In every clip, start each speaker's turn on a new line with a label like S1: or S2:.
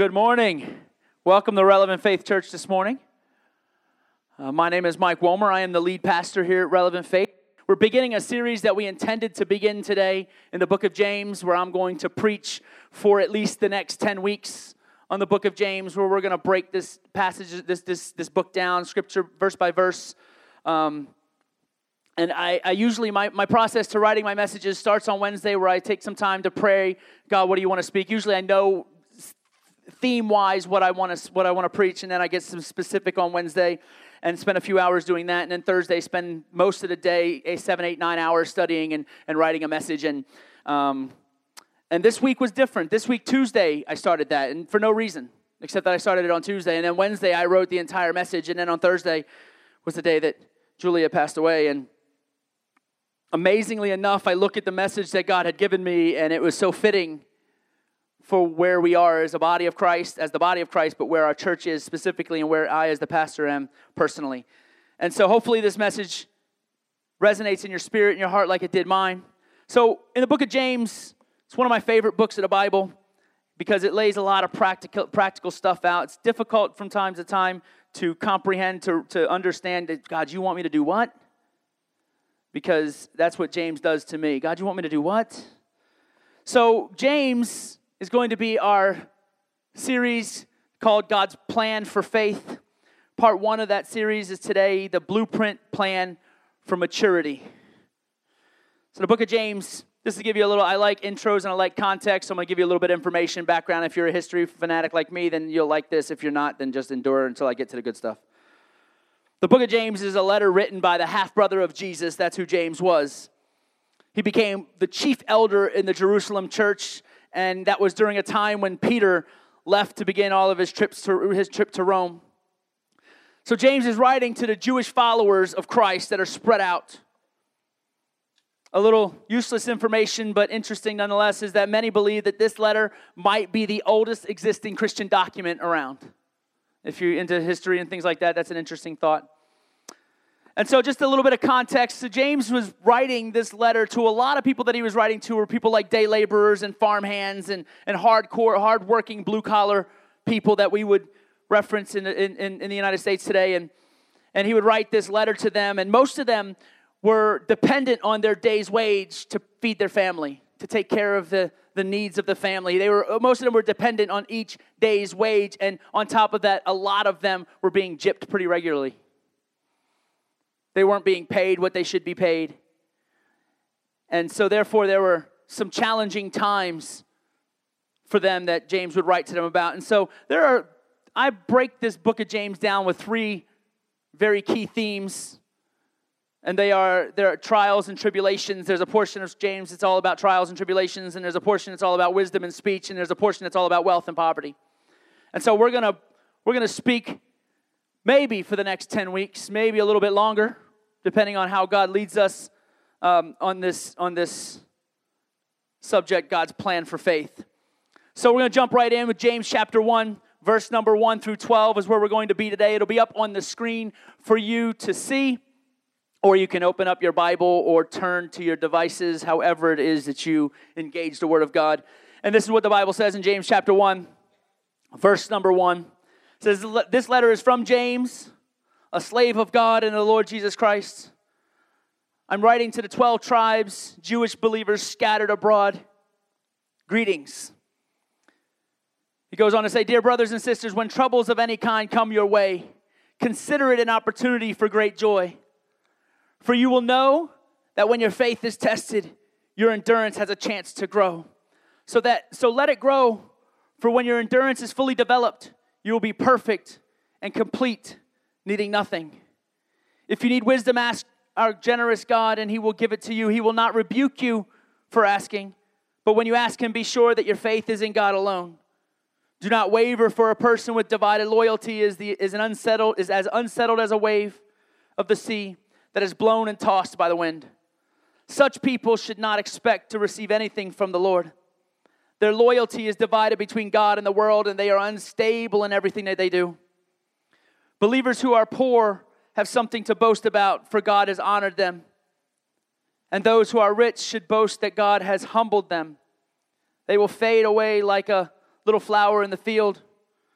S1: good morning. Welcome to Relevant Faith Church this morning. Uh, my name is Mike Womer. I am the lead pastor here at Relevant Faith. We're beginning a series that we intended to begin today in the book of James, where I'm going to preach for at least the next 10 weeks on the book of James, where we're going to break this passage, this, this, this book down, scripture, verse by verse. Um, and I, I, usually, my, my process to writing my messages starts on Wednesday where I take some time to pray, God, what do you want to speak? Usually I know theme wise what I want to what I want to preach, and then I get some specific on Wednesday and spend a few hours doing that. And then Thursday, spend most of the day, a seven, eight, nine hours studying and, and writing a message. And, um, and this week was different. This week, Tuesday, I started that, and for no reason, except that I started it on Tuesday. And then Wednesday, I wrote the entire message. And then on Thursday was the day that Julia passed away. And amazingly enough, I look at the message that God had given me, and it was so fitting for where we are as a body of Christ, as the body of Christ, but where our church is specifically and where I, as the pastor, am personally. And so hopefully this message resonates in your spirit and your heart like it did mine. So in the book of James, it's one of my favorite books of the Bible because it lays a lot of practical, practical stuff out. It's difficult from time to time to comprehend, to, to understand that, God, you want me to do what? Because that's what James does to me. God, you want me to do what? So, James is going to be our series called God's Plan for Faith. Part one of that series is today the blueprint plan for maturity. So, the book of James, just to give you a little, I like intros and I like context, so I'm going to give you a little bit of information, background. If you're a history fanatic like me, then you'll like this. If you're not, then just endure until I get to the good stuff. The book of James is a letter written by the half brother of Jesus. That's who James was. He became the chief elder in the Jerusalem church and that was during a time when Peter left to begin all of his trips to his trip to Rome. So James is writing to the Jewish followers of Christ that are spread out. A little useless information, but interesting nonetheless, is that many believe that this letter might be the oldest existing Christian document around. If you're into history and things like that, that's an interesting thought. And so, just a little bit of context. So, James was writing this letter to a lot of people that he was writing to were people like day laborers and farmhands and, and hardcore, hardworking, blue collar people that we would reference in, in, in the United States today. And, and he would write this letter to them, and most of them were dependent on their day's wage to feed their family, to take care of the, the needs of the family. They were most of them were dependent on each day's wage, and on top of that, a lot of them were being gypped pretty regularly. They weren't being paid what they should be paid. And so, therefore, there were some challenging times for them that James would write to them about. And so, there are, I break this book of James down with three very key themes. And they are there are trials and tribulations. There's a portion of James that's all about trials and tribulations, and there's a portion that's all about wisdom and speech, and there's a portion that's all about wealth and poverty. And so we're gonna we're gonna speak maybe for the next 10 weeks, maybe a little bit longer, depending on how God leads us um, on, this, on this subject, God's plan for faith. So we're going to jump right in with James chapter 1, verse number 1 through 12 is where we're going to be today. It'll be up on the screen for you to see, or you can open up your Bible or turn to your devices, however it is that you engage the Word of God. And this is what the Bible says in James chapter 1, verse number 1 says this letter is from James, a slave of God and the Lord Jesus Christ. I'm writing to the 12 tribes, Jewish believers scattered abroad. Greetings. He goes on to say, Dear brothers and sisters, when troubles of any kind come your way, consider it an opportunity for great joy. For you will know that when your faith is tested, your endurance has a chance to grow. So that so let it grow, for when your endurance is fully developed, you will be perfect and complete, needing nothing. If you need wisdom, ask our generous God, and He will give it to you. He will not rebuke you for asking, but when you ask Him, be sure that your faith is in God alone. Do not waver, for a person with divided loyalty is, the, is, an unsettled, is as unsettled as a wave of the sea that is blown and tossed by the wind. Such people should not expect to receive anything from the Lord. Their loyalty is divided between God and the world, and they are unstable in everything that they do. Believers who are poor have something to boast about, for God has honored them. And those who are rich should boast that God has humbled them. They will fade away like a little flower in the field.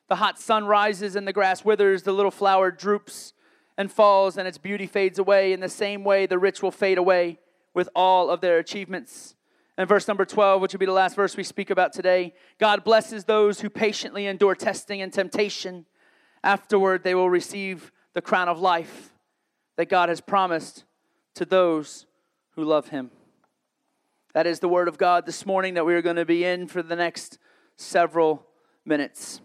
S1: The hot sun rises and the grass withers, the little flower droops and falls, and its beauty fades away. In the same way, the rich will fade away with all of their achievements. And verse number 12, which will be the last verse we speak about today God blesses those who patiently endure testing and temptation. Afterward, they will receive the crown of life that God has promised to those who love Him. That is the word of God this morning that we are going to be in for the next several minutes.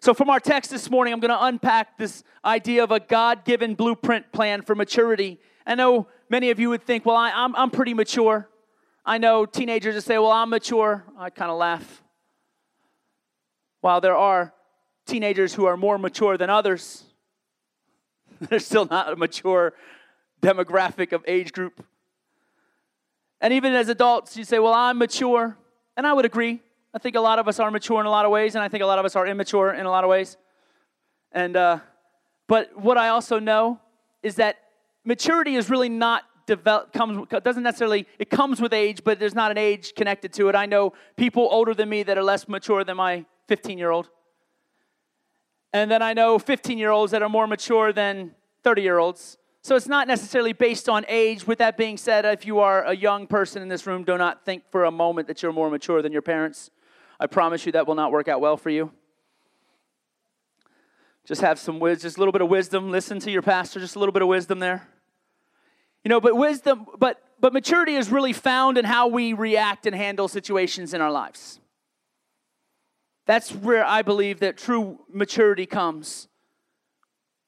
S1: So, from our text this morning, I'm going to unpack this idea of a God given blueprint plan for maturity. I know many of you would think, well, I, am I'm, I'm pretty mature. I know teenagers that say, well, I'm mature. I kind of laugh. While there are teenagers who are more mature than others, they're still not a mature demographic of age group. And even as adults, you say, Well, I'm mature. And I would agree. I think a lot of us are mature in a lot of ways, and I think a lot of us are immature in a lot of ways. And, uh, but what I also know is that maturity is really not develop comes doesn't necessarily it comes with age but there's not an age connected to it i know people older than me that are less mature than my 15 year old and then i know 15 year olds that are more mature than 30 year olds so it's not necessarily based on age. With that being said, if you are a young person in this room, do not think for a moment that you're more mature than your parents. I promise you that will not work out well for you. Just have some just a little bit of wisdom. Listen to your pastor, just a little bit of wisdom there. You know, but wisdom, but but maturity is really found in how we react and handle situations in our lives. That's where I believe that true maturity comes.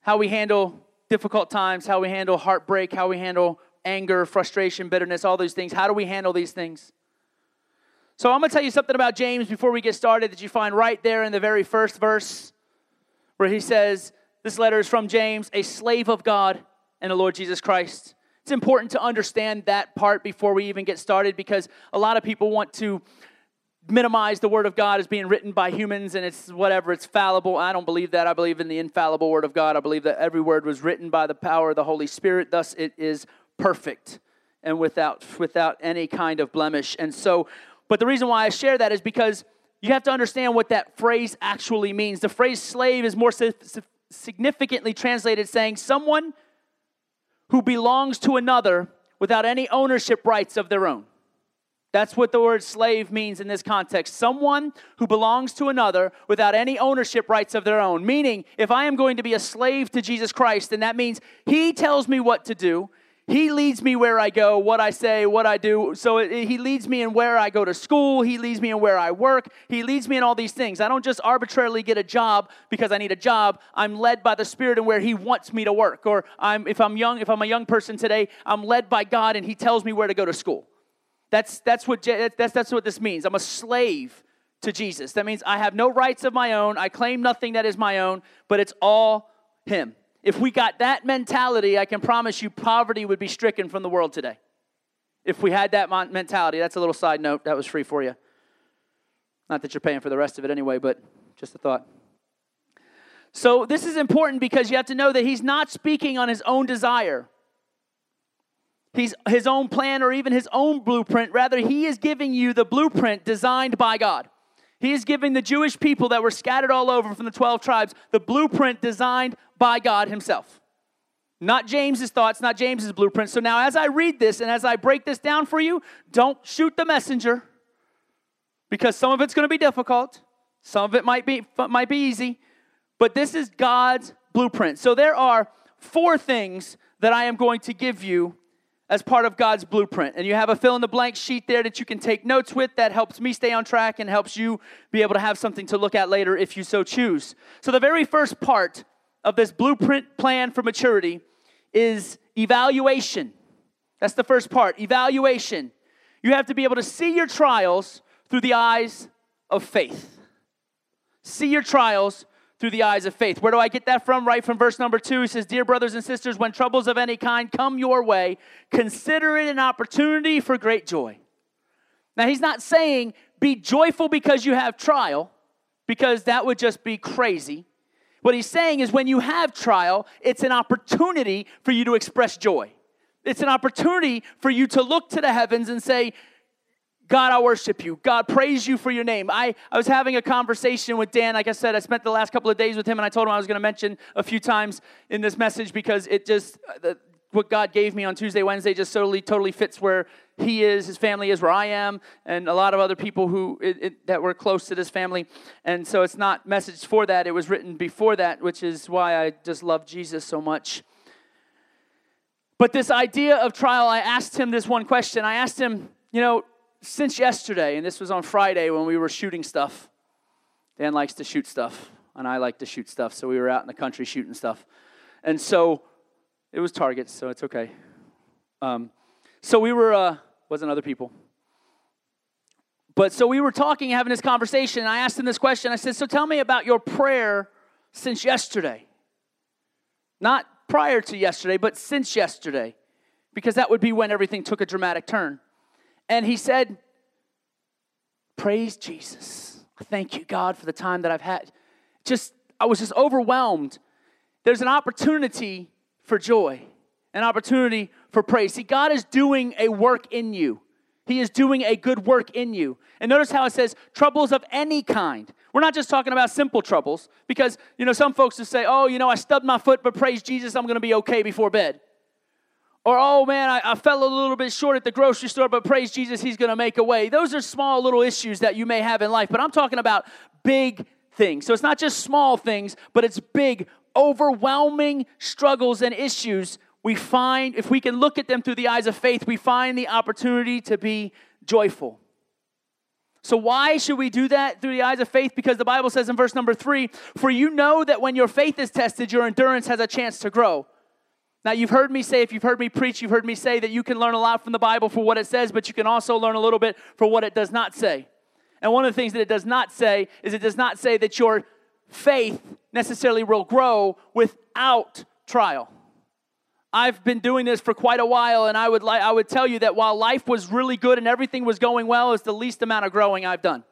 S1: How we handle difficult times, how we handle heartbreak, how we handle anger, frustration, bitterness, all those things. How do we handle these things? So I'm going to tell you something about James before we get started that you find right there in the very first verse where he says, This letter is from James, a slave of God and the Lord Jesus Christ. It's important to understand that part before we even get started because a lot of people want to minimize the word of God as being written by humans and it's whatever, it's fallible. I don't believe that. I believe in the infallible word of God. I believe that every word was written by the power of the Holy Spirit, thus it is perfect and without without any kind of blemish. And so, but the reason why I share that is because you have to understand what that phrase actually means. The phrase slave is more significantly translated saying someone who belongs to another without any ownership rights of their own. That's what the word slave means in this context. Someone who belongs to another without any ownership rights of their own. Meaning, if I am going to be a slave to Jesus Christ, then that means He tells me what to do. He leads me where I go, what I say, what I do. So it, He leads me in where I go to school. He leads me in where I work. He leads me in all these things. I don't just arbitrarily get a job because I need a job. I'm led by the Spirit and where He wants me to work. Or I'm, if I'm young, if I'm a young person today, I'm led by God and He tells me where to go to school. That's, that's, what, that's, that's what this means. I'm a slave to Jesus. That means I have no rights of my own. I claim nothing that is my own, but it's all Him. If we got that mentality, I can promise you poverty would be stricken from the world today. If we had that mentality, that's a little side note. That was free for you. Not that you're paying for the rest of it anyway, but just a thought. So, this is important because you have to know that he's not speaking on his own desire he's, his own plan or even his own blueprint. Rather, he is giving you the blueprint designed by God. He is giving the Jewish people that were scattered all over from the 12 tribes the blueprint designed by God himself. Not James's thoughts, not James's blueprint. So now, as I read this and as I break this down for you, don't shoot the messenger because some of it's going to be difficult, some of it might be, might be easy, but this is God's blueprint. So there are four things that I am going to give you as part of God's blueprint. And you have a fill in the blank sheet there that you can take notes with that helps me stay on track and helps you be able to have something to look at later if you so choose. So, the very first part of this blueprint plan for maturity is evaluation. That's the first part evaluation. You have to be able to see your trials through the eyes of faith. See your trials through the eyes of faith. Where do I get that from? Right from verse number two. He says, Dear brothers and sisters, when troubles of any kind come your way, consider it an opportunity for great joy. Now, he's not saying be joyful because you have trial, because that would just be crazy. What he's saying is when you have trial, it's an opportunity for you to express joy. It's an opportunity for you to look to the heavens and say, God, I worship you. God, praise you for your name. I, I was having a conversation with Dan. Like I said, I spent the last couple of days with him, and I told him I was going to mention a few times in this message because it just, uh, the, what God gave me on Tuesday, Wednesday just totally, totally fits where he is, his family is, where I am, and a lot of other people who it, it, that were close to this family. And so it's not message for that. It was written before that, which is why I just love Jesus so much. But this idea of trial, I asked him this one question. I asked him, you know, since yesterday, and this was on Friday when we were shooting stuff. Dan likes to shoot stuff, and I like to shoot stuff, so we were out in the country shooting stuff. And so it was targets, so it's okay. Um, so we were, uh, wasn't other people. But so we were talking, having this conversation, and I asked him this question. I said, So tell me about your prayer since yesterday. Not prior to yesterday, but since yesterday, because that would be when everything took a dramatic turn. And he said, Praise Jesus. Thank you, God, for the time that I've had. Just, I was just overwhelmed. There's an opportunity for joy, an opportunity for praise. See, God is doing a work in you. He is doing a good work in you. And notice how it says troubles of any kind. We're not just talking about simple troubles because, you know, some folks just say, oh, you know, I stubbed my foot, but praise Jesus, I'm going to be okay before bed. Or, oh man, I, I, fell a little bit short at the grocery store, but praise Jesus, He's gonna make a way. Those are small little issues that you may have in life, but I'm talking about big things. So it's not just small things, but it's big, overwhelming struggles and issues. We find, if we can look at them through the eyes of faith, we find the opportunity to be joyful. So, why should we do that through the eyes of faith? Because the Bible says in verse number three, For you know that when your faith is tested, your endurance has a chance to grow. Now, you've heard me say, if you've heard me preach, you've heard me say that you can learn a lot from the Bible for what it says, but you can also learn a little bit for what it does not say. And one of the things that it does not say is it does not say that your faith necessarily will grow without trial. I've been doing this for quite a while, and I would, li- I would tell you that while life was really good and everything was going well, it's the least amount of growing I've done.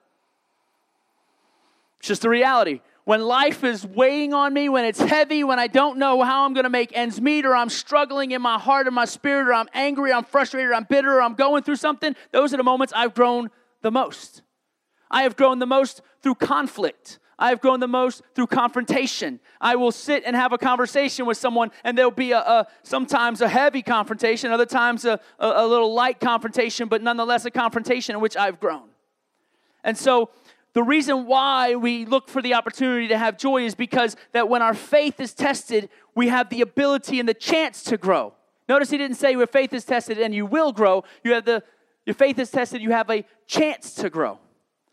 S1: It's just the reality when life is weighing on me, when it's heavy, when I don't know how I'm going to make ends meet, or I'm struggling in my heart or my spirit, or I'm angry, I'm frustrated, I'm bitter, or I'm going through something, those are the moments I've grown the most. I have grown the most through conflict. I have grown the most through confrontation. I will sit and have a conversation with someone, and there'll be a, a sometimes a heavy confrontation, other times a, a, a little light confrontation, but nonetheless a confrontation in which I've grown. And so the reason why we look for the opportunity to have joy is because that when our faith is tested, we have the ability and the chance to grow. Notice he didn't say your faith is tested and you will grow. You have the your faith is tested, you have a chance to grow.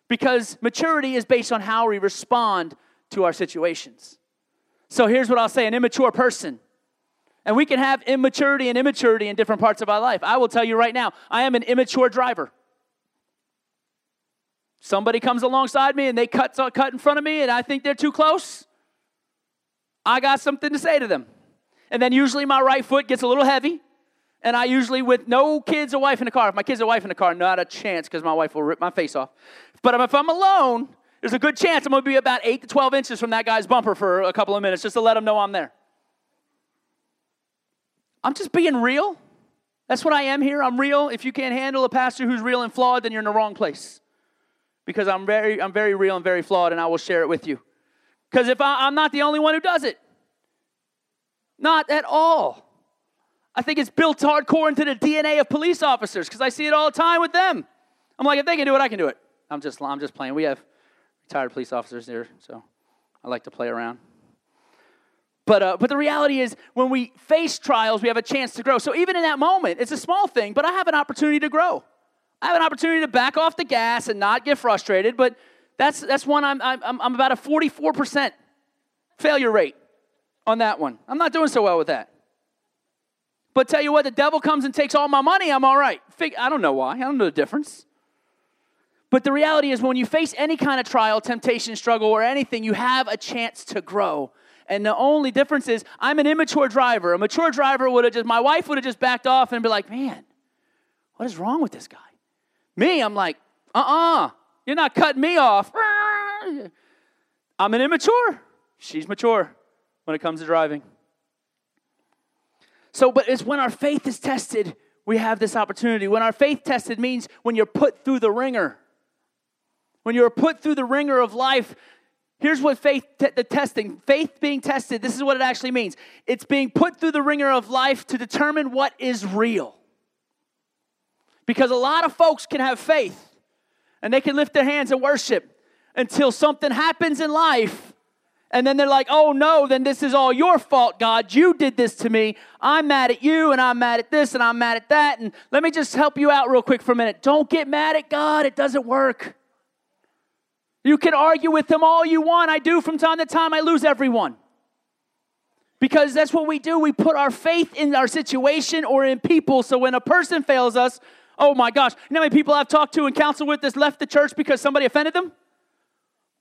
S1: Because maturity is based on how we respond to our situations. So here's what I'll say an immature person. And we can have immaturity and immaturity in different parts of our life. I will tell you right now, I am an immature driver. Somebody comes alongside me and they cut, uh, cut in front of me and I think they're too close. I got something to say to them. And then usually my right foot gets a little heavy. And I usually, with no kids or wife in the car, if my kids or wife in the car, not a chance because my wife will rip my face off. But if I'm alone, there's a good chance I'm going to be about 8 to 12 inches from that guy's bumper for a couple of minutes just to let him know I'm there. I'm just being real. That's what I am here. I'm real. If you can't handle a pastor who's real and flawed, then you're in the wrong place because I'm very, I'm very real and very flawed, and I will share it with you. Because if I, I'm not the only one who does it, not at all. I think it's built hardcore into the DNA of police officers because I see it all the time with them. I'm like, if they can do it, I can do it. I'm just, I'm just playing. We have retired police officers here, so I like to play around. But, uh, but the reality is, when we face trials, we have a chance to grow. So even in that moment, it's a small thing, but I have an opportunity to grow. I have an opportunity to back off the gas and not get frustrated, but that's, that's one I'm, I'm, I'm about a 44% failure rate on that one. I'm not doing so well with that. But tell you what, the devil comes and takes all my money, I'm all right. I don't know why. I don't know the difference. But the reality is, when you face any kind of trial, temptation, struggle, or anything, you have a chance to grow. And the only difference is, I'm an immature driver. A mature driver would have just, my wife would have just backed off and be like, man, what is wrong with this guy? Me, I'm like, uh uh-uh, uh, you are not cutting me off. I'm an immature. She's mature when it comes to driving. So, but it's when our faith is tested, we have this opportunity. When our faith tested means when you're put through the wringer. When you're put through the wringer of life, here's what faith, te- the testing, faith being tested, this is what it actually means. It's being put through the wringer of life to determine what is real. Because a lot of folks can have faith and they can lift their hands and worship until something happens in life and then they're like, oh no, then this is all your fault, God. You did this to me. I'm mad at you, and I'm mad at this, and I'm mad at that. And let me just help you out real quick for a minute. Don't get mad at God, it doesn't work. You can argue with him all you want. I do from time to time, I lose everyone. Because that's what we do. We put our faith in our situation or in people. So when a person fails us, oh my gosh, you know how many people I've talked to and counseled with that's left the church because somebody offended them?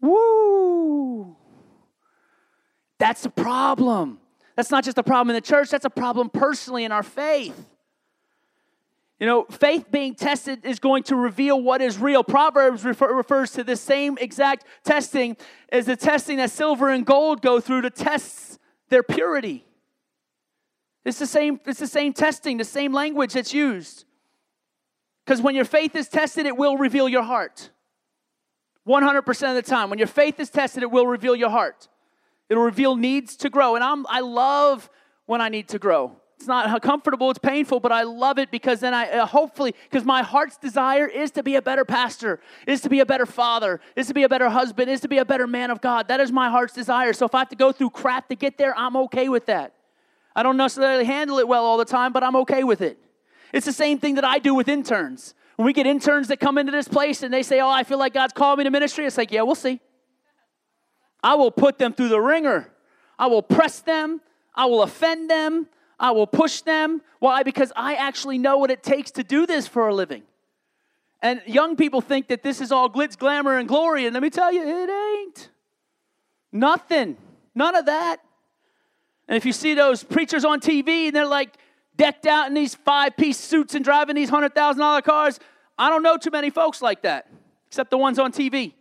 S1: Woo! That's a problem. That's not just a problem in the church, that's a problem personally in our faith. You know, faith being tested is going to reveal what is real. Proverbs refer, refers to the same exact testing as the testing that silver and gold go through to test their purity. It's the same, it's the same testing, the same language that's used. Because when your faith is tested, it will reveal your heart. 100% of the time. When your faith is tested, it will reveal your heart. It'll reveal needs to grow. And I'm, I love when I need to grow. It's not comfortable, it's painful, but I love it because then I uh, hopefully, because my heart's desire is to be a better pastor, is to be a better father, is to be a better husband, is to be a better man of God. That is my heart's desire. So if I have to go through crap to get there, I'm okay with that. I don't necessarily handle it well all the time, but I'm okay with it. It's the same thing that I do with interns. When we get interns that come into this place and they say, Oh, I feel like God's called me to ministry, it's like, Yeah, we'll see. I will put them through the wringer. I will press them. I will offend them. I will push them. Why? Because I actually know what it takes to do this for a living. And young people think that this is all glitz, glamour, and glory. And let me tell you, it ain't. Nothing. None of that. And if you see those preachers on TV and they're like decked out in these five piece suits and driving these $100,000 cars, I don't know too many folks like that, except the ones on TV.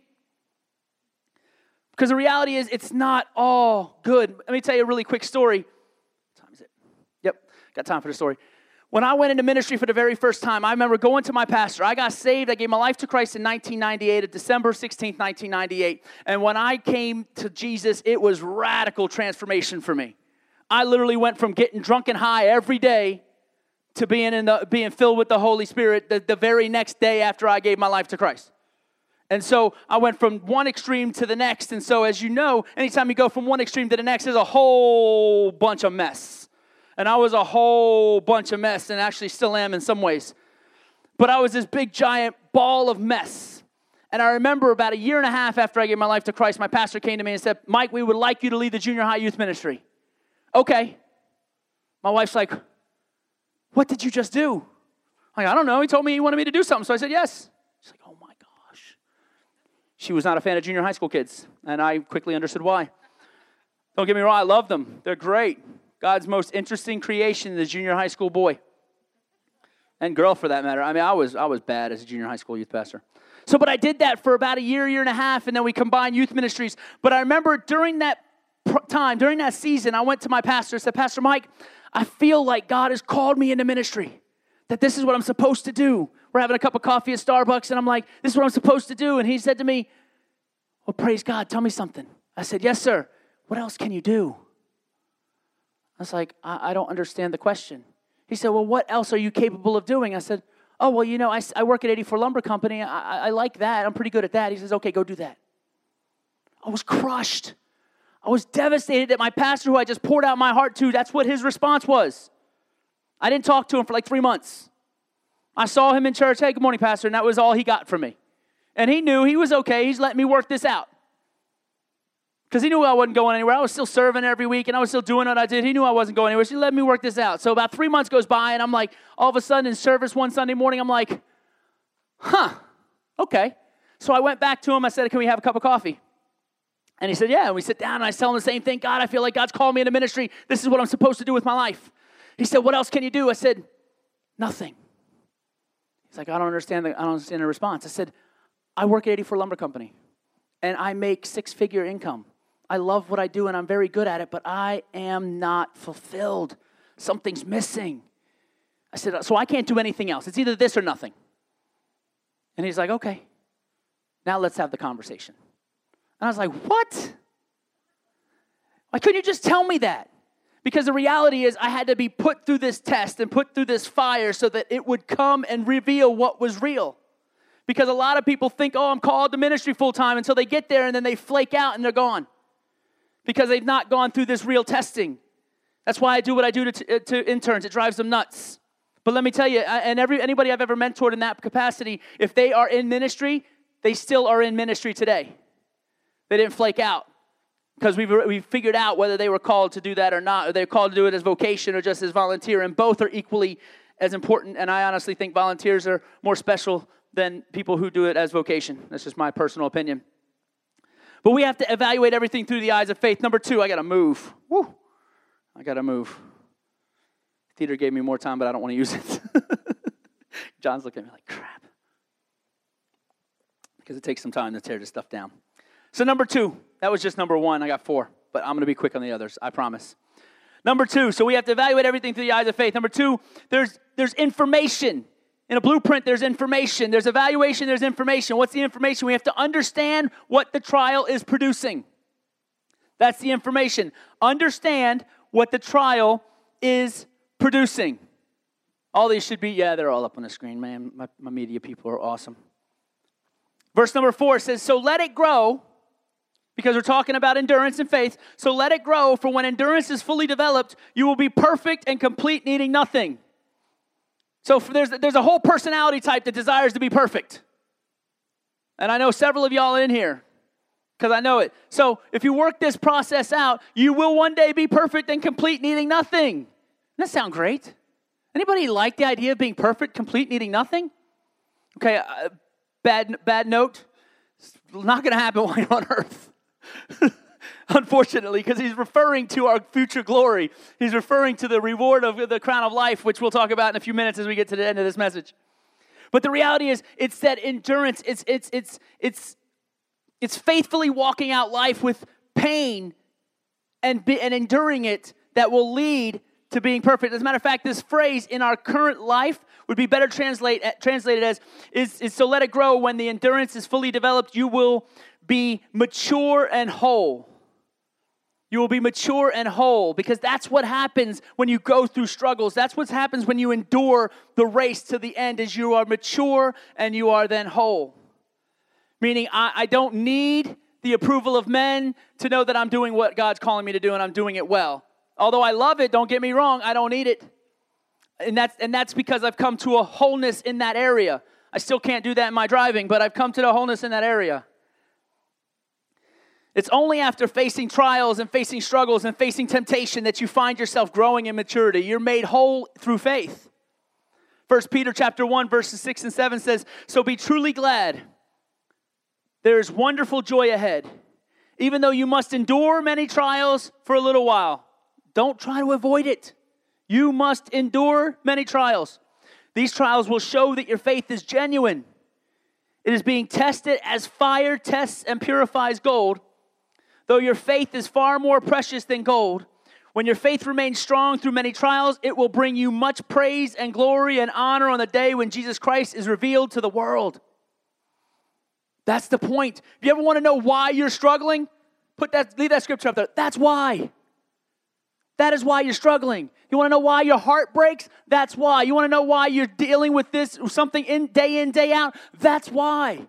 S1: Because the reality is, it's not all good. Let me tell you a really quick story. What time is it? Yep, got time for the story. When I went into ministry for the very first time, I remember going to my pastor. I got saved. I gave my life to Christ in 1998, December 16th, 1998. And when I came to Jesus, it was radical transformation for me. I literally went from getting drunk and high every day to being, in the, being filled with the Holy Spirit the, the very next day after I gave my life to Christ. And so I went from one extreme to the next. And so, as you know, anytime you go from one extreme to the next, there's a whole bunch of mess. And I was a whole bunch of mess, and actually still am in some ways. But I was this big, giant ball of mess. And I remember about a year and a half after I gave my life to Christ, my pastor came to me and said, Mike, we would like you to lead the junior high youth ministry. Okay. My wife's like, What did you just do? I'm like, I don't know. He told me he wanted me to do something. So I said, Yes. She was not a fan of junior high school kids, and I quickly understood why. Don't get me wrong, I love them. They're great. God's most interesting creation a junior high school boy. And girl for that matter. I mean, I was I was bad as a junior high school youth pastor. So, but I did that for about a year, year and a half, and then we combined youth ministries. But I remember during that time, during that season, I went to my pastor and said, Pastor Mike, I feel like God has called me into ministry, that this is what I'm supposed to do. We're having a cup of coffee at Starbucks, and I'm like, this is what I'm supposed to do. And he said to me, Well, praise God, tell me something. I said, Yes, sir. What else can you do? I was like, I, I don't understand the question. He said, Well, what else are you capable of doing? I said, Oh, well, you know, I, I work at 84 Lumber Company. I, I, like that. I'm pretty good at that. He says, Okay, go do that. I was crushed. I was devastated that my pastor, who I just poured out my heart to, that's what his response was. I didn't talk to him for like three months. I saw him in church. Hey, good morning, Pastor. And that was all he got from me. And he knew he was okay. He's letting me work this out. Because he knew I wasn't going anywhere. I was still serving every week and I was still doing what I did. He knew I wasn't going anywhere. So he let me work this out. So about three months goes by and I'm like, all of a sudden in service one Sunday morning, I'm like, huh, okay. So I went back to him. I said, can we have a cup of coffee? And he said, yeah. And we sit down and I tell him the same thing. God, I feel like God's called me into ministry. This is what I'm supposed to do with my life. He said, what else can you do? I said, nothing. He's like, I don't understand the, I don't understand the response. I said, I work at 84 Lumber Company and I make six figure income. I love what I do and I'm very good at it, but I am not fulfilled. Something's missing. I said, So I can't do anything else. It's either this or nothing. And he's like, Okay, now let's have the conversation. And I was like, What? Why couldn't you just tell me that? Because the reality is, I had to be put through this test and put through this fire so that it would come and reveal what was real. Because a lot of people think, oh, I'm called to ministry full time until they get there and then they flake out and they're gone because they've not gone through this real testing. That's why I do what I do to, t- uh, to interns, it drives them nuts. But let me tell you, and every, anybody I've ever mentored in that capacity, if they are in ministry, they still are in ministry today. They didn't flake out because we've, we've figured out whether they were called to do that or not, or they're called to do it as vocation or just as volunteer, and both are equally as important. And I honestly think volunteers are more special than people who do it as vocation. That's just my personal opinion. But we have to evaluate everything through the eyes of faith. Number two, I got to move. Woo! I got to move. Theater gave me more time, but I don't want to use it. John's looking at me like, crap. Because it takes some time to tear this stuff down. So, number two, that was just number one. I got four, but I'm going to be quick on the others, I promise. Number two, so we have to evaluate everything through the eyes of faith. Number two, there's, there's information. In a blueprint, there's information. There's evaluation, there's information. What's the information? We have to understand what the trial is producing. That's the information. Understand what the trial is producing. All these should be, yeah, they're all up on the screen, man. My, my media people are awesome. Verse number four says, So let it grow because we're talking about endurance and faith. So let it grow, for when endurance is fully developed, you will be perfect and complete, needing nothing. So there's, there's a whole personality type that desires to be perfect. And I know several of y'all in here because I know it. So if you work this process out, you will one day be perfect and complete, needing nothing. Doesn't that sound great? Anybody like the idea of being perfect, complete, needing nothing? Okay, uh, bad, bad note. It's not going to happen while you're on earth. Unfortunately, because he's referring to our future glory. He's referring to the reward of the crown of life, which we'll talk about in a few minutes as we get to the end of this message. But the reality is, it's that endurance, it's, it's, it's, it's, it's faithfully walking out life with pain and, be, and enduring it that will lead to being perfect. As a matter of fact, this phrase in our current life would be better translate, translated as is, is so let it grow when the endurance is fully developed, you will be mature and whole. You will be mature and whole because that's what happens when you go through struggles. That's what happens when you endure the race to the end is you are mature and you are then whole. Meaning I, I don't need the approval of men to know that I'm doing what God's calling me to do and I'm doing it well. Although I love it, don't get me wrong, I don't need it. And that's and that's because I've come to a wholeness in that area. I still can't do that in my driving, but I've come to the wholeness in that area. It's only after facing trials and facing struggles and facing temptation that you find yourself growing in maturity. You're made whole through faith. First Peter chapter 1 verses 6 and 7 says, "So be truly glad. There is wonderful joy ahead, even though you must endure many trials for a little while. Don't try to avoid it. You must endure many trials. These trials will show that your faith is genuine. It is being tested as fire tests and purifies gold." Though your faith is far more precious than gold, when your faith remains strong through many trials, it will bring you much praise and glory and honor on the day when Jesus Christ is revealed to the world. That's the point. If you ever want to know why you're struggling, put that leave that scripture up there. That's why. That is why you're struggling. You want to know why your heart breaks? That's why. You want to know why you're dealing with this something in day in day out? That's why.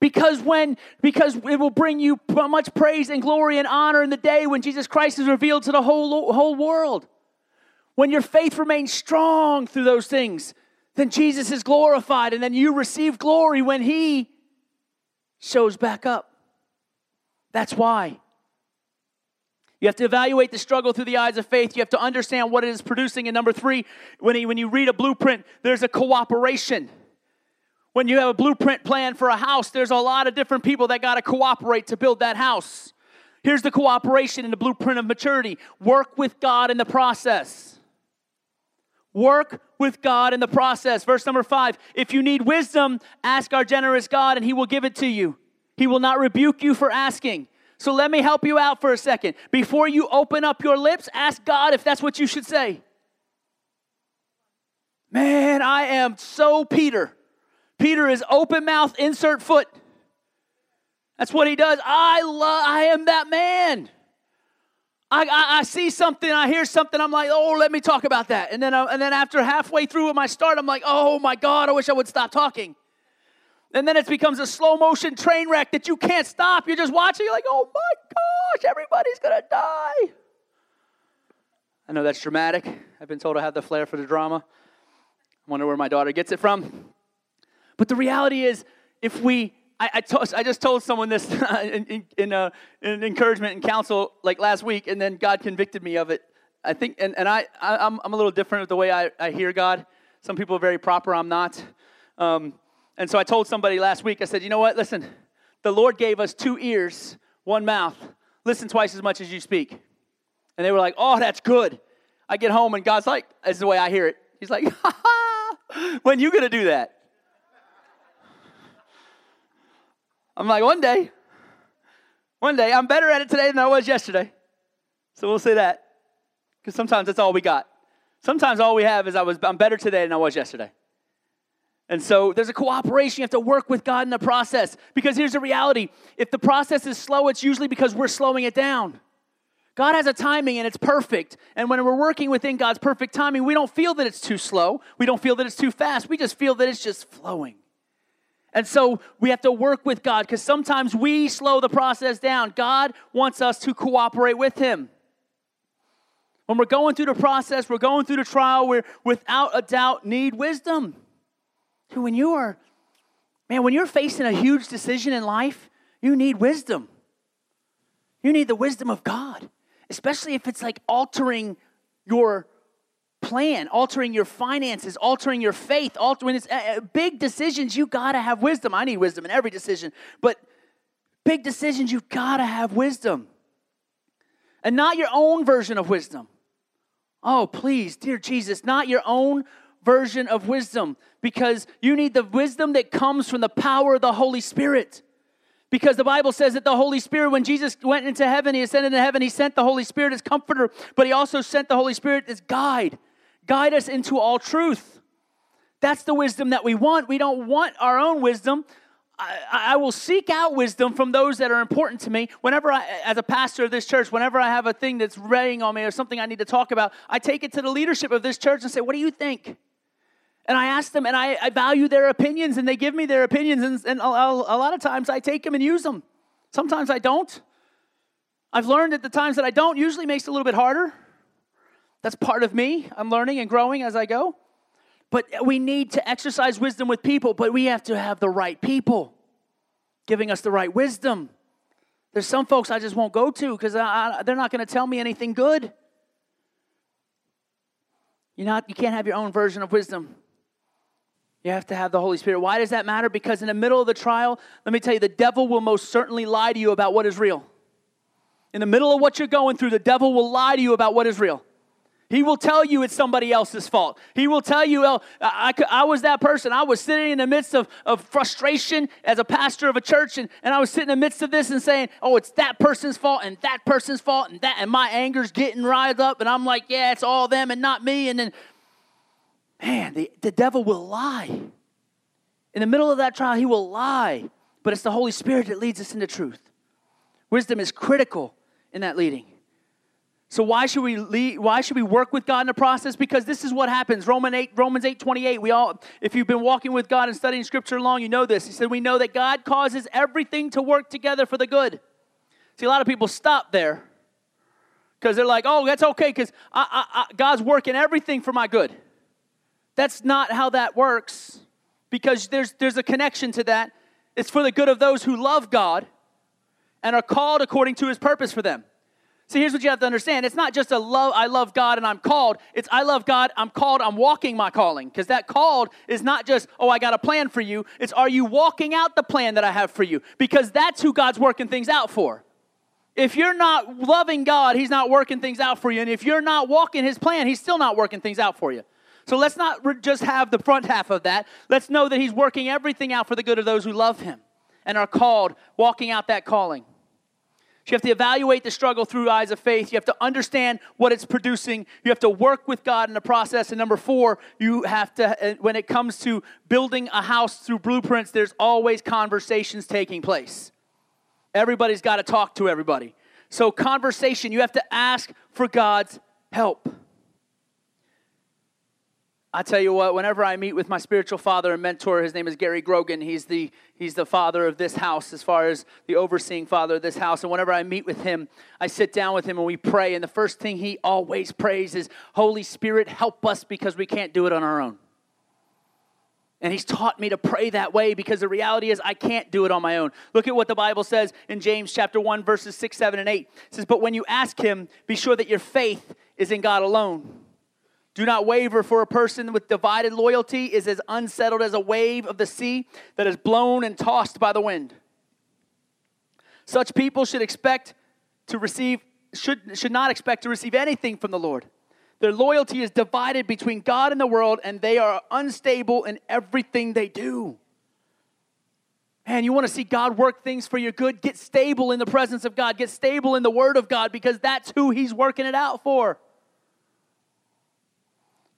S1: Because when because it will bring you much praise and glory and honor in the day when Jesus Christ is revealed to the whole, whole world. When your faith remains strong through those things, then Jesus is glorified, and then you receive glory when He shows back up. That's why. You have to evaluate the struggle through the eyes of faith. You have to understand what it is producing. And number three, when, he, when you read a blueprint, there's a cooperation. When you have a blueprint plan for a house, there's a lot of different people that got to cooperate to build that house. Here's the cooperation in the blueprint of maturity work with God in the process. Work with God in the process. Verse number five if you need wisdom, ask our generous God and he will give it to you. He will not rebuke you for asking. So let me help you out for a second. Before you open up your lips, ask God if that's what you should say. Man, I am so Peter. Peter is open mouth, insert foot. That's what he does. I love, I am that man. I, I, I, see something, I hear something, I'm like, oh, let me talk about that. And then, uh, and then after halfway through my start, I'm like, oh my God, I wish I would stop talking. And then it becomes a slow motion train wreck that you can't stop. You're just watching, you're like, oh my gosh, everybody's gonna die. I know that's dramatic. I've been told I have the flair for the drama. I wonder where my daughter gets it from. But the reality is, if we, I, I, told, I just told someone this in, in, in, uh, in, encouragement and counsel like last week, and then God convicted me of it. I think, and, and I, I, am I'm a little different with the way I, I hear God. Some people are very proper, I'm not. Um, and so I told somebody last week, I said, you know what, listen, the Lord gave us two ears, one mouth. Listen twice as much as you speak. And they were like, oh, that's good. I get home and God's like, this is the way I hear it. He's like, ha ha, when you gonna do that? I'm like, one day. One day. I'm better at it today than I was yesterday. So we'll say that. Because sometimes that's all we got. Sometimes all we have is I was I'm better today than I was yesterday. And so there's a cooperation. You have to work with God in the process. Because here's the reality if the process is slow, it's usually because we're slowing it down. God has a timing and it's perfect. And when we're working within God's perfect timing, we don't feel that it's too slow. We don't feel that it's too fast. We just feel that it's just flowing. And so we have to work with God because sometimes we slow the process down. God wants us to cooperate with Him. When we're going through the process, we're going through the trial, We're without a doubt need wisdom. When you are, man, when you're facing a huge decision in life, you need wisdom. You need the wisdom of God, especially if it's like altering your plan, altering your finances, altering your faith, altering it's uh, uh big decisions. You gotta have wisdom. I need wisdom in every decision, but big decisions, you gotta have wisdom, and not your own version of wisdom. Oh, please, dear Jesus, not your own version of wisdom because you need the wisdom that comes from the power of the Holy Spirit. Because the Bible says that the Holy Spirit, when Jesus went into heaven, he ascended into heaven, he sent the Holy Spirit as comforter, but he also sent the Holy Spirit as guide, guide us into all truth. That's the wisdom that we want. We don't want our own wisdom. I, I, will seek out wisdom from those that are important to me. Whenever I, as a pastor of this church, whenever I have a thing that's weighing on me or something I need to talk about, I take it to the leadership of this church and say, What do you think? and I ask them, and I, I, value their opinions, and they give me their opinions, and, and a, a, lot of times I take them and use them. Sometimes I don't. I've learned that the times that I don't usually makes it a little bit harder. That's part of me. I'm learning and growing as I go. But we need to exercise wisdom with people, but we have to have the right people giving us the right wisdom. There's some folks I just won't go to because they're not going to tell me anything good. You're not, you can't have your own version of wisdom. You have to have the Holy Spirit. Why does that matter? Because in the middle of the trial, let me tell you, the devil will most certainly lie to you about what is real. In the middle of what you're going through, the devil will lie to you about what is real. He will tell you it's somebody else's fault. He will tell you, oh, I, I, was that person. I was sitting in the midst of, of frustration as a pastor of a church, and, and I was sitting in the midst of this and saying, oh, it's that person's fault and that person's fault and that, and my anger's getting riled up, and I'm like, yeah, it's all them and not me. And then Man, the, the devil will lie. In the middle of that trial, he will lie, but it's the Holy Spirit that leads us into truth. Wisdom is critical in that leading. So why should we lead, why should we work with God in the process? Because this is what happens. Romans 8, Romans 8 28. We all, if you've been walking with God and studying scripture long, you know this. He said, We know that God causes everything to work together for the good. See, a lot of people stop there because they're like, oh, that's okay, because God's working everything for my good. That's not how that works because there's, there's a connection to that. It's for the good of those who love God and are called according to his purpose for them. See, here's what you have to understand. It's not just a love, I love God and I'm called. It's I love God, I'm called, I'm walking my calling. Because that called is not just, oh, I got a plan for you. It's are you walking out the plan that I have for you? Because that's who God's working things out for. If you're not loving God, He's not working things out for you. And if you're not walking His plan, He's still not working things out for you. So let's not re- just have the front half of that. Let's know that He's working everything out for the good of those who love Him and are called, walking out that calling. You have to evaluate the struggle through eyes of faith. You have to understand what it's producing. You have to work with God in the process. And number four, you have to, uh, when it comes to building a house through blueprints, there's always conversations taking place. Everybody's got to talk to everybody. So, conversation, you have to ask for God's help. I tell you what, whenever I meet with my spiritual father and mentor, his name is Gary Grogan. He's the, he's the father of this house, as far as the overseeing father of this house. And whenever I meet with him, I sit down with him and we pray. And the first thing he always prays is, Holy Spirit, help us because we can't do it on our own. And he's taught me to pray that way because the reality is I can't do it on my own. Look at what the Bible says in James chapter 1 verses 6, 7 and 8. It says, "But when you ask him, be sure that your faith is in God alone." Do not waver, for a person with divided loyalty is as unsettled as a wave of the sea that is blown and tossed by the wind. Such people should expect to receive should, should not expect to receive anything from the Lord. Their loyalty is divided between God and the world, and they are unstable in everything they do. And you want to see God work things for your good? Get stable in the presence of God. Get stable in the Word of God because that's who He's working it out for.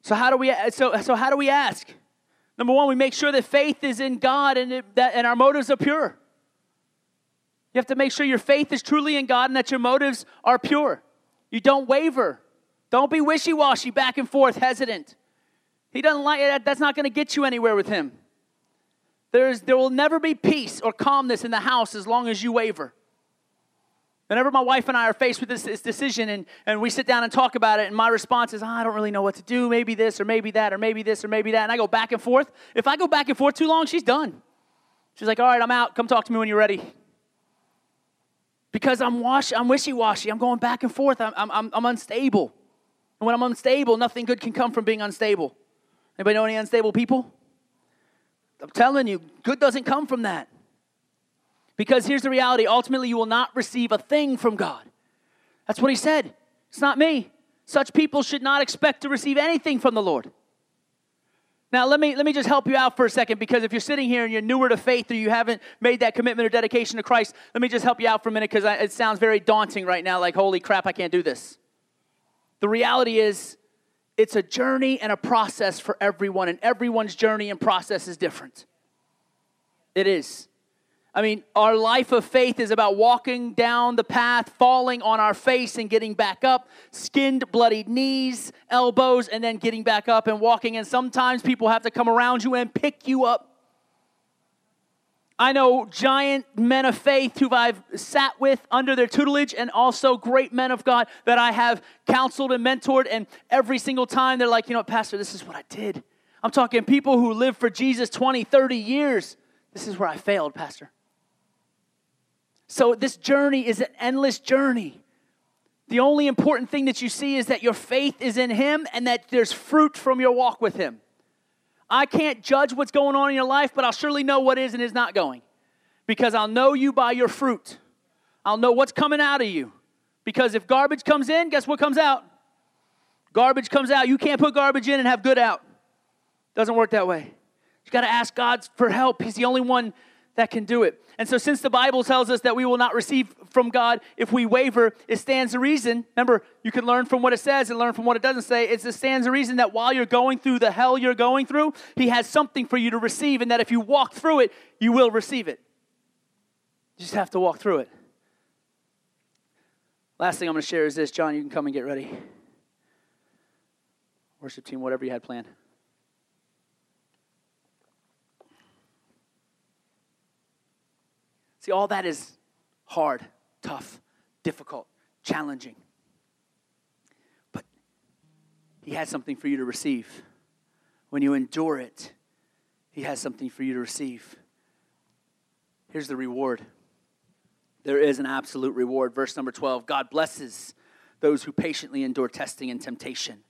S1: So how do we so so how do we ask? Number one, we make sure that faith is in God and it, that and our motives are pure. You have to make sure your faith is truly in God and that your motives are pure. You don't waver. Don't be wishy-washy, back and forth, hesitant. He doesn't like that. That's not going to get you anywhere with him. There's, there will never be peace or calmness in the house as long as you waver. Whenever my wife and I are faced with this, this, decision and, and we sit down and talk about it, and my response is, oh, I don't really know what to do. Maybe this or maybe that or maybe this or maybe that. And I go back and forth. If I go back and forth too long, she's done. She's like, all right, I'm out. Come talk to me when you're ready. Because I'm, wash, I'm wishy-washy. I'm going back and forth. I'm, I'm, I'm unstable. And when I'm unstable, nothing good can come from being unstable. Anybody know any unstable people? I'm telling you, good doesn't come from that. Because here's the reality ultimately, you will not receive a thing from God. That's what he said. It's not me. Such people should not expect to receive anything from the Lord. Now, let me, let me just help you out for a second because if you're sitting here and you're newer to faith or you haven't made that commitment or dedication to Christ, let me just help you out for a minute because it sounds very daunting right now like, holy crap, I can't do this. The reality is, it's a journey and a process for everyone, and everyone's journey and process is different. It is. I mean, our life of faith is about walking down the path, falling on our face and getting back up, skinned, bloodied knees, elbows, and then getting back up and walking. And sometimes people have to come around you and pick you up. I know giant men of faith who I've sat with under their tutelage, and also great men of God that I have counseled and mentored. And every single time they're like, you know, Pastor, this is what I did. I'm talking people who lived for Jesus 20, 30 years. This is where I failed, Pastor. So, this journey is an endless journey. The only important thing that you see is that your faith is in Him and that there's fruit from your walk with Him. I can't judge what's going on in your life, but I'll surely know what is and is not going because I'll know you by your fruit. I'll know what's coming out of you. Because if garbage comes in, guess what comes out? Garbage comes out. You can't put garbage in and have good out. Doesn't work that way. You got to ask God for help. He's the only one that can do it. And so, since the Bible tells us that we will not receive from God if we waver, it stands to reason. Remember, you can learn from what it says and learn from what it doesn't say. It stands to reason that while you're going through the hell you're going through, He has something for you to receive, and that if you walk through it, you will receive it. You just have to walk through it. Last thing I'm going to share is this John, you can come and get ready. Worship team, whatever you had planned. See, all that is hard, tough, difficult, challenging. But He has something for you to receive. When you endure it, He has something for you to receive. Here's the reward there is an absolute reward. Verse number 12 God blesses those who patiently endure testing and temptation.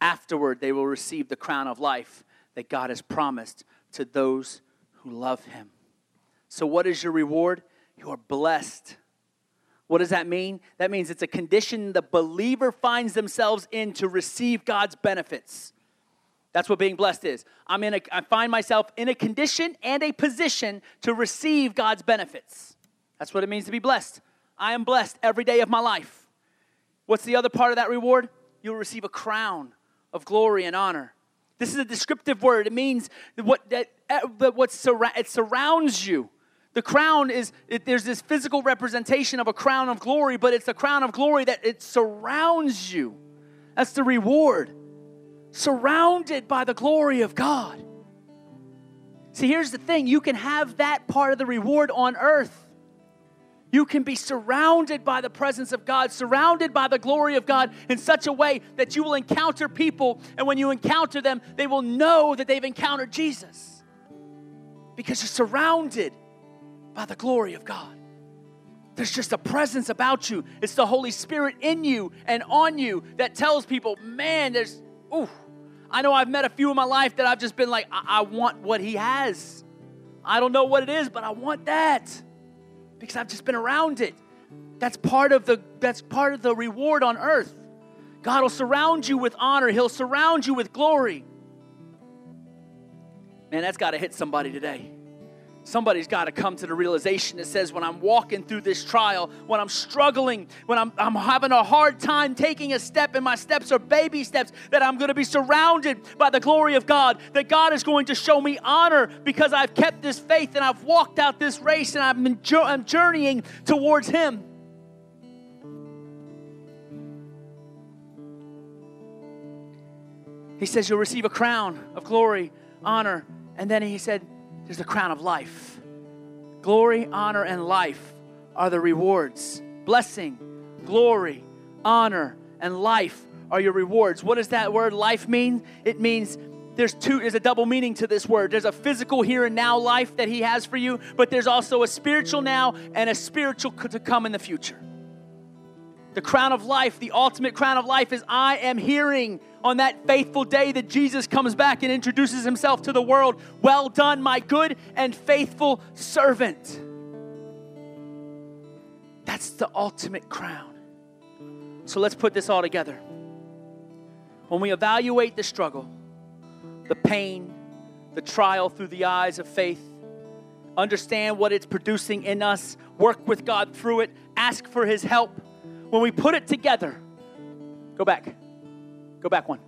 S1: Afterward, they will receive the crown of life that God has promised to those who love Him. So, what is your reward? You are blessed. What does that mean? That means it's a condition the believer finds themselves in to receive God's benefits. That's what being blessed is. I'm in a, I find myself in a condition and a position to receive God's benefits. That's what it means to be blessed. I am blessed every day of my life. What's the other part of that reward? You'll receive a crown of glory and honor. This is a descriptive word. It means what that what surra- it surrounds you. The crown is it, there's this physical representation of a crown of glory, but it's a crown of glory that it surrounds you. That's the reward. Surrounded by the glory of God. See, here's the thing you can have that part of the reward on earth. You can be surrounded by the presence of God, surrounded by the glory of God in such a way that you will encounter people, and when you encounter them, they will know that they've encountered Jesus because you're surrounded by the glory of God. There's just a presence about you. It's the Holy Spirit in you and on you that tells people, man, there's, ooh, I know I've met a few in my life that I've just been like, I, I want what he has. I don't know what it is, but I want that because I've just been around it. That's part of the that's part of the reward on earth. God will surround you with honor. He'll surround you with glory. Man, that's got to hit somebody today. Somebody's got to come to the realization that says, when I'm walking through this trial, when I'm struggling, when I'm, I'm having a hard time taking a step, and my steps are baby steps, that I'm going to be surrounded by the glory of God, that God is going to show me honor because I've kept this faith and I've walked out this race and I'm, I'm journeying towards Him. He says, You'll receive a crown of glory, honor, and then he said, there's the crown of life. Glory, honor, and life are the rewards. Blessing, glory, honor, and life are your rewards. What does that word life mean? It means there's two there's a double meaning to this word there's a physical here and now life that he has for you but there's also a spiritual now and a spiritual to come in the future the crown of life, the ultimate crown of life, is I am hearing on that faithful day that Jesus comes back and introduces himself to the world. Well done, my good and faithful servant. That's the ultimate crown. So let's put this all together. When we evaluate the struggle, the pain, the trial through the eyes of faith, understand what it's producing in us, work with God through it, ask for His help when we put it together, go back. Go back one.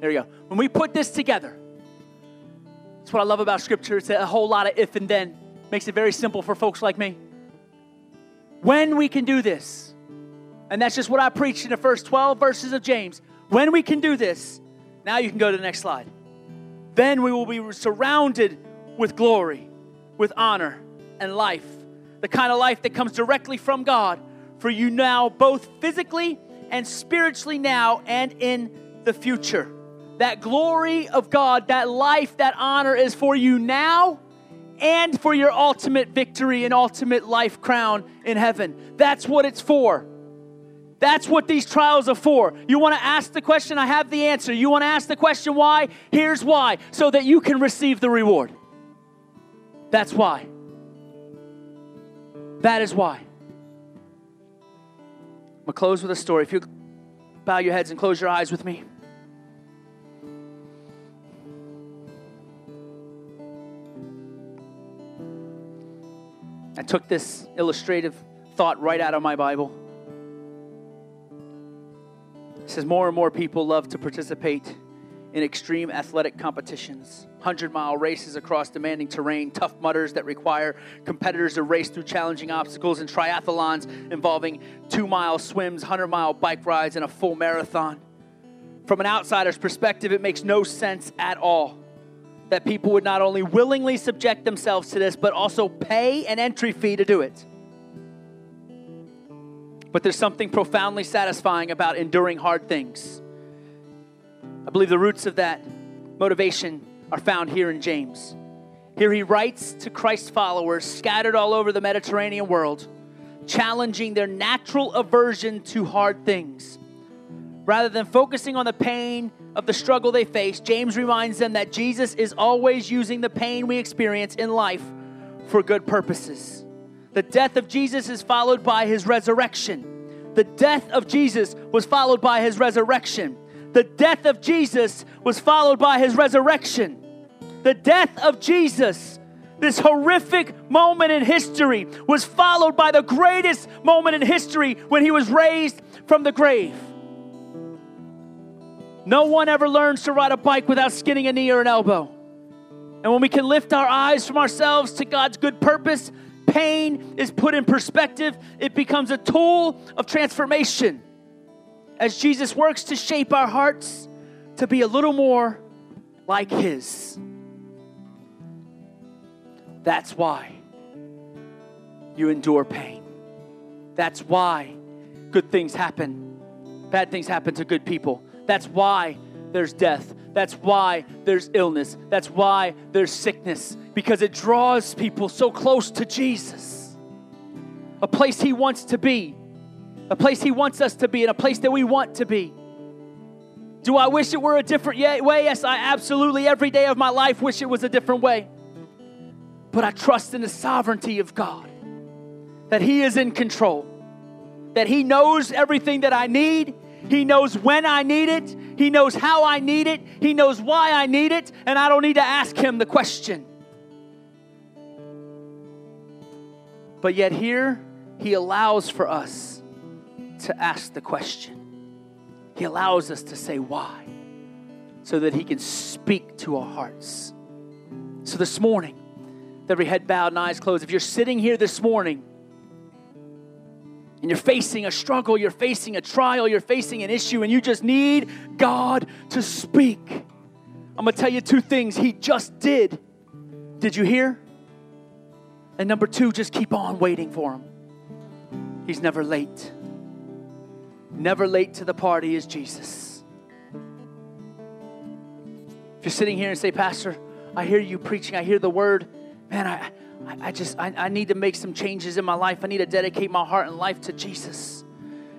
S1: There you go. When we put this together, that's what I love about Scripture. It's a whole lot of if and then. Makes it very simple for folks like me. When we can do this, and that's just what I preached in the first 12 verses of James. When we can do this, now you can go to the next slide. Then we will be surrounded with glory, with honor, and life. The kind of life that comes directly from God for you now, both physically and spiritually now and in the future. That glory of God, that life, that honor is for you now and for your ultimate victory and ultimate life crown in heaven. That's what it's for. That's what these trials are for. You want to ask the question, I have the answer. You want to ask the question, why? Here's why so that you can receive the reward. That's why. That is why. I'm going to close with a story. If you bow your heads and close your eyes with me. I took this illustrative thought right out of my Bible. It says more and more people love to participate in extreme athletic competitions. 100 mile races across demanding terrain, tough mudders that require competitors to race through challenging obstacles, and triathlons involving two mile swims, 100 mile bike rides, and a full marathon. From an outsider's perspective, it makes no sense at all that people would not only willingly subject themselves to this, but also pay an entry fee to do it. But there's something profoundly satisfying about enduring hard things. I believe the roots of that motivation are found here in James. Here he writes to Christ's followers scattered all over the Mediterranean world, challenging their natural aversion to hard things. Rather than focusing on the pain of the struggle they face, James reminds them that Jesus is always using the pain we experience in life for good purposes. The death of Jesus is followed by his resurrection. The death of Jesus was followed by his resurrection. The death of Jesus was followed by his resurrection. The death of Jesus this horrific moment in history was followed by the greatest moment in history when he was raised from the grave. No one ever learns to ride a bike without skinning a knee or an elbow. And when we can lift our eyes from ourselves to God's good purpose, pain is put in perspective. It becomes a tool of transformation as Jesus works to shape our hearts to be a little more like His. That's why you endure pain. That's why good things happen. Bad things happen to good people. That's why there's death. That's why there's illness. That's why there's sickness, because it draws people so close to Jesus. A place He wants to be, a place He wants us to be, and a place that we want to be. Do I wish it were a different way? Yes, I absolutely, every day of my life, wish it was a different way. But I trust in the sovereignty of God, that He is in control, that He knows everything that I need, He knows when I need it, He knows how I need it, He knows why I need it, and I don't need to ask Him the question. But yet, here, He allows for us to ask the question. He allows us to say why so that He can speak to our hearts. So this morning, with every head bowed and eyes closed, if you're sitting here this morning and you're facing a struggle, you're facing a trial, you're facing an issue, and you just need God to speak, I'm gonna tell you two things He just did. Did you hear? And number two, just keep on waiting for Him. He's never late. Never late to the party is Jesus. If you're sitting here and say, Pastor, I hear you preaching, I hear the word, man, I, I, just, I, I need to make some changes in my life. I need to dedicate my heart and life to Jesus.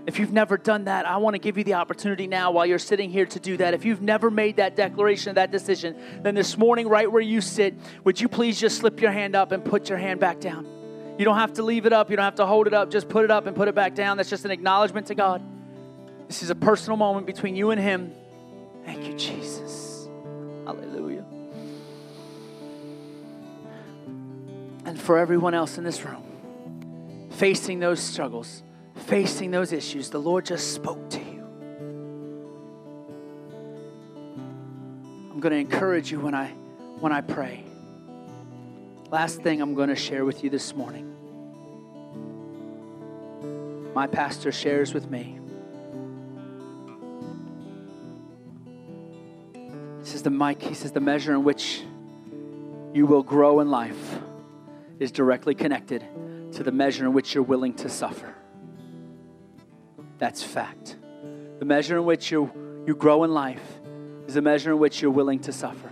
S1: If you've never done that, I want to give you the opportunity now while you're sitting here to do that. If you've never made that declaration, that decision, then this morning, right where you sit, would you please just slip your hand up and put your hand back down? You don't have to leave it up, you don't have to hold it up, just put it up and put it back down. That's just an acknowledgement to God. This is a personal moment between you and Him. Thank you, Jesus. Hallelujah. And for everyone else in this room, facing those struggles, facing those issues, the Lord just spoke to you. I'm going to encourage you when I when I pray. Last thing I'm going to share with you this morning. My pastor shares with me says the mic, he says the measure in which you will grow in life is directly connected to the measure in which you're willing to suffer. That's fact. The measure in which you, you grow in life is the measure in which you're willing to suffer.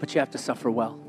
S1: But you have to suffer well.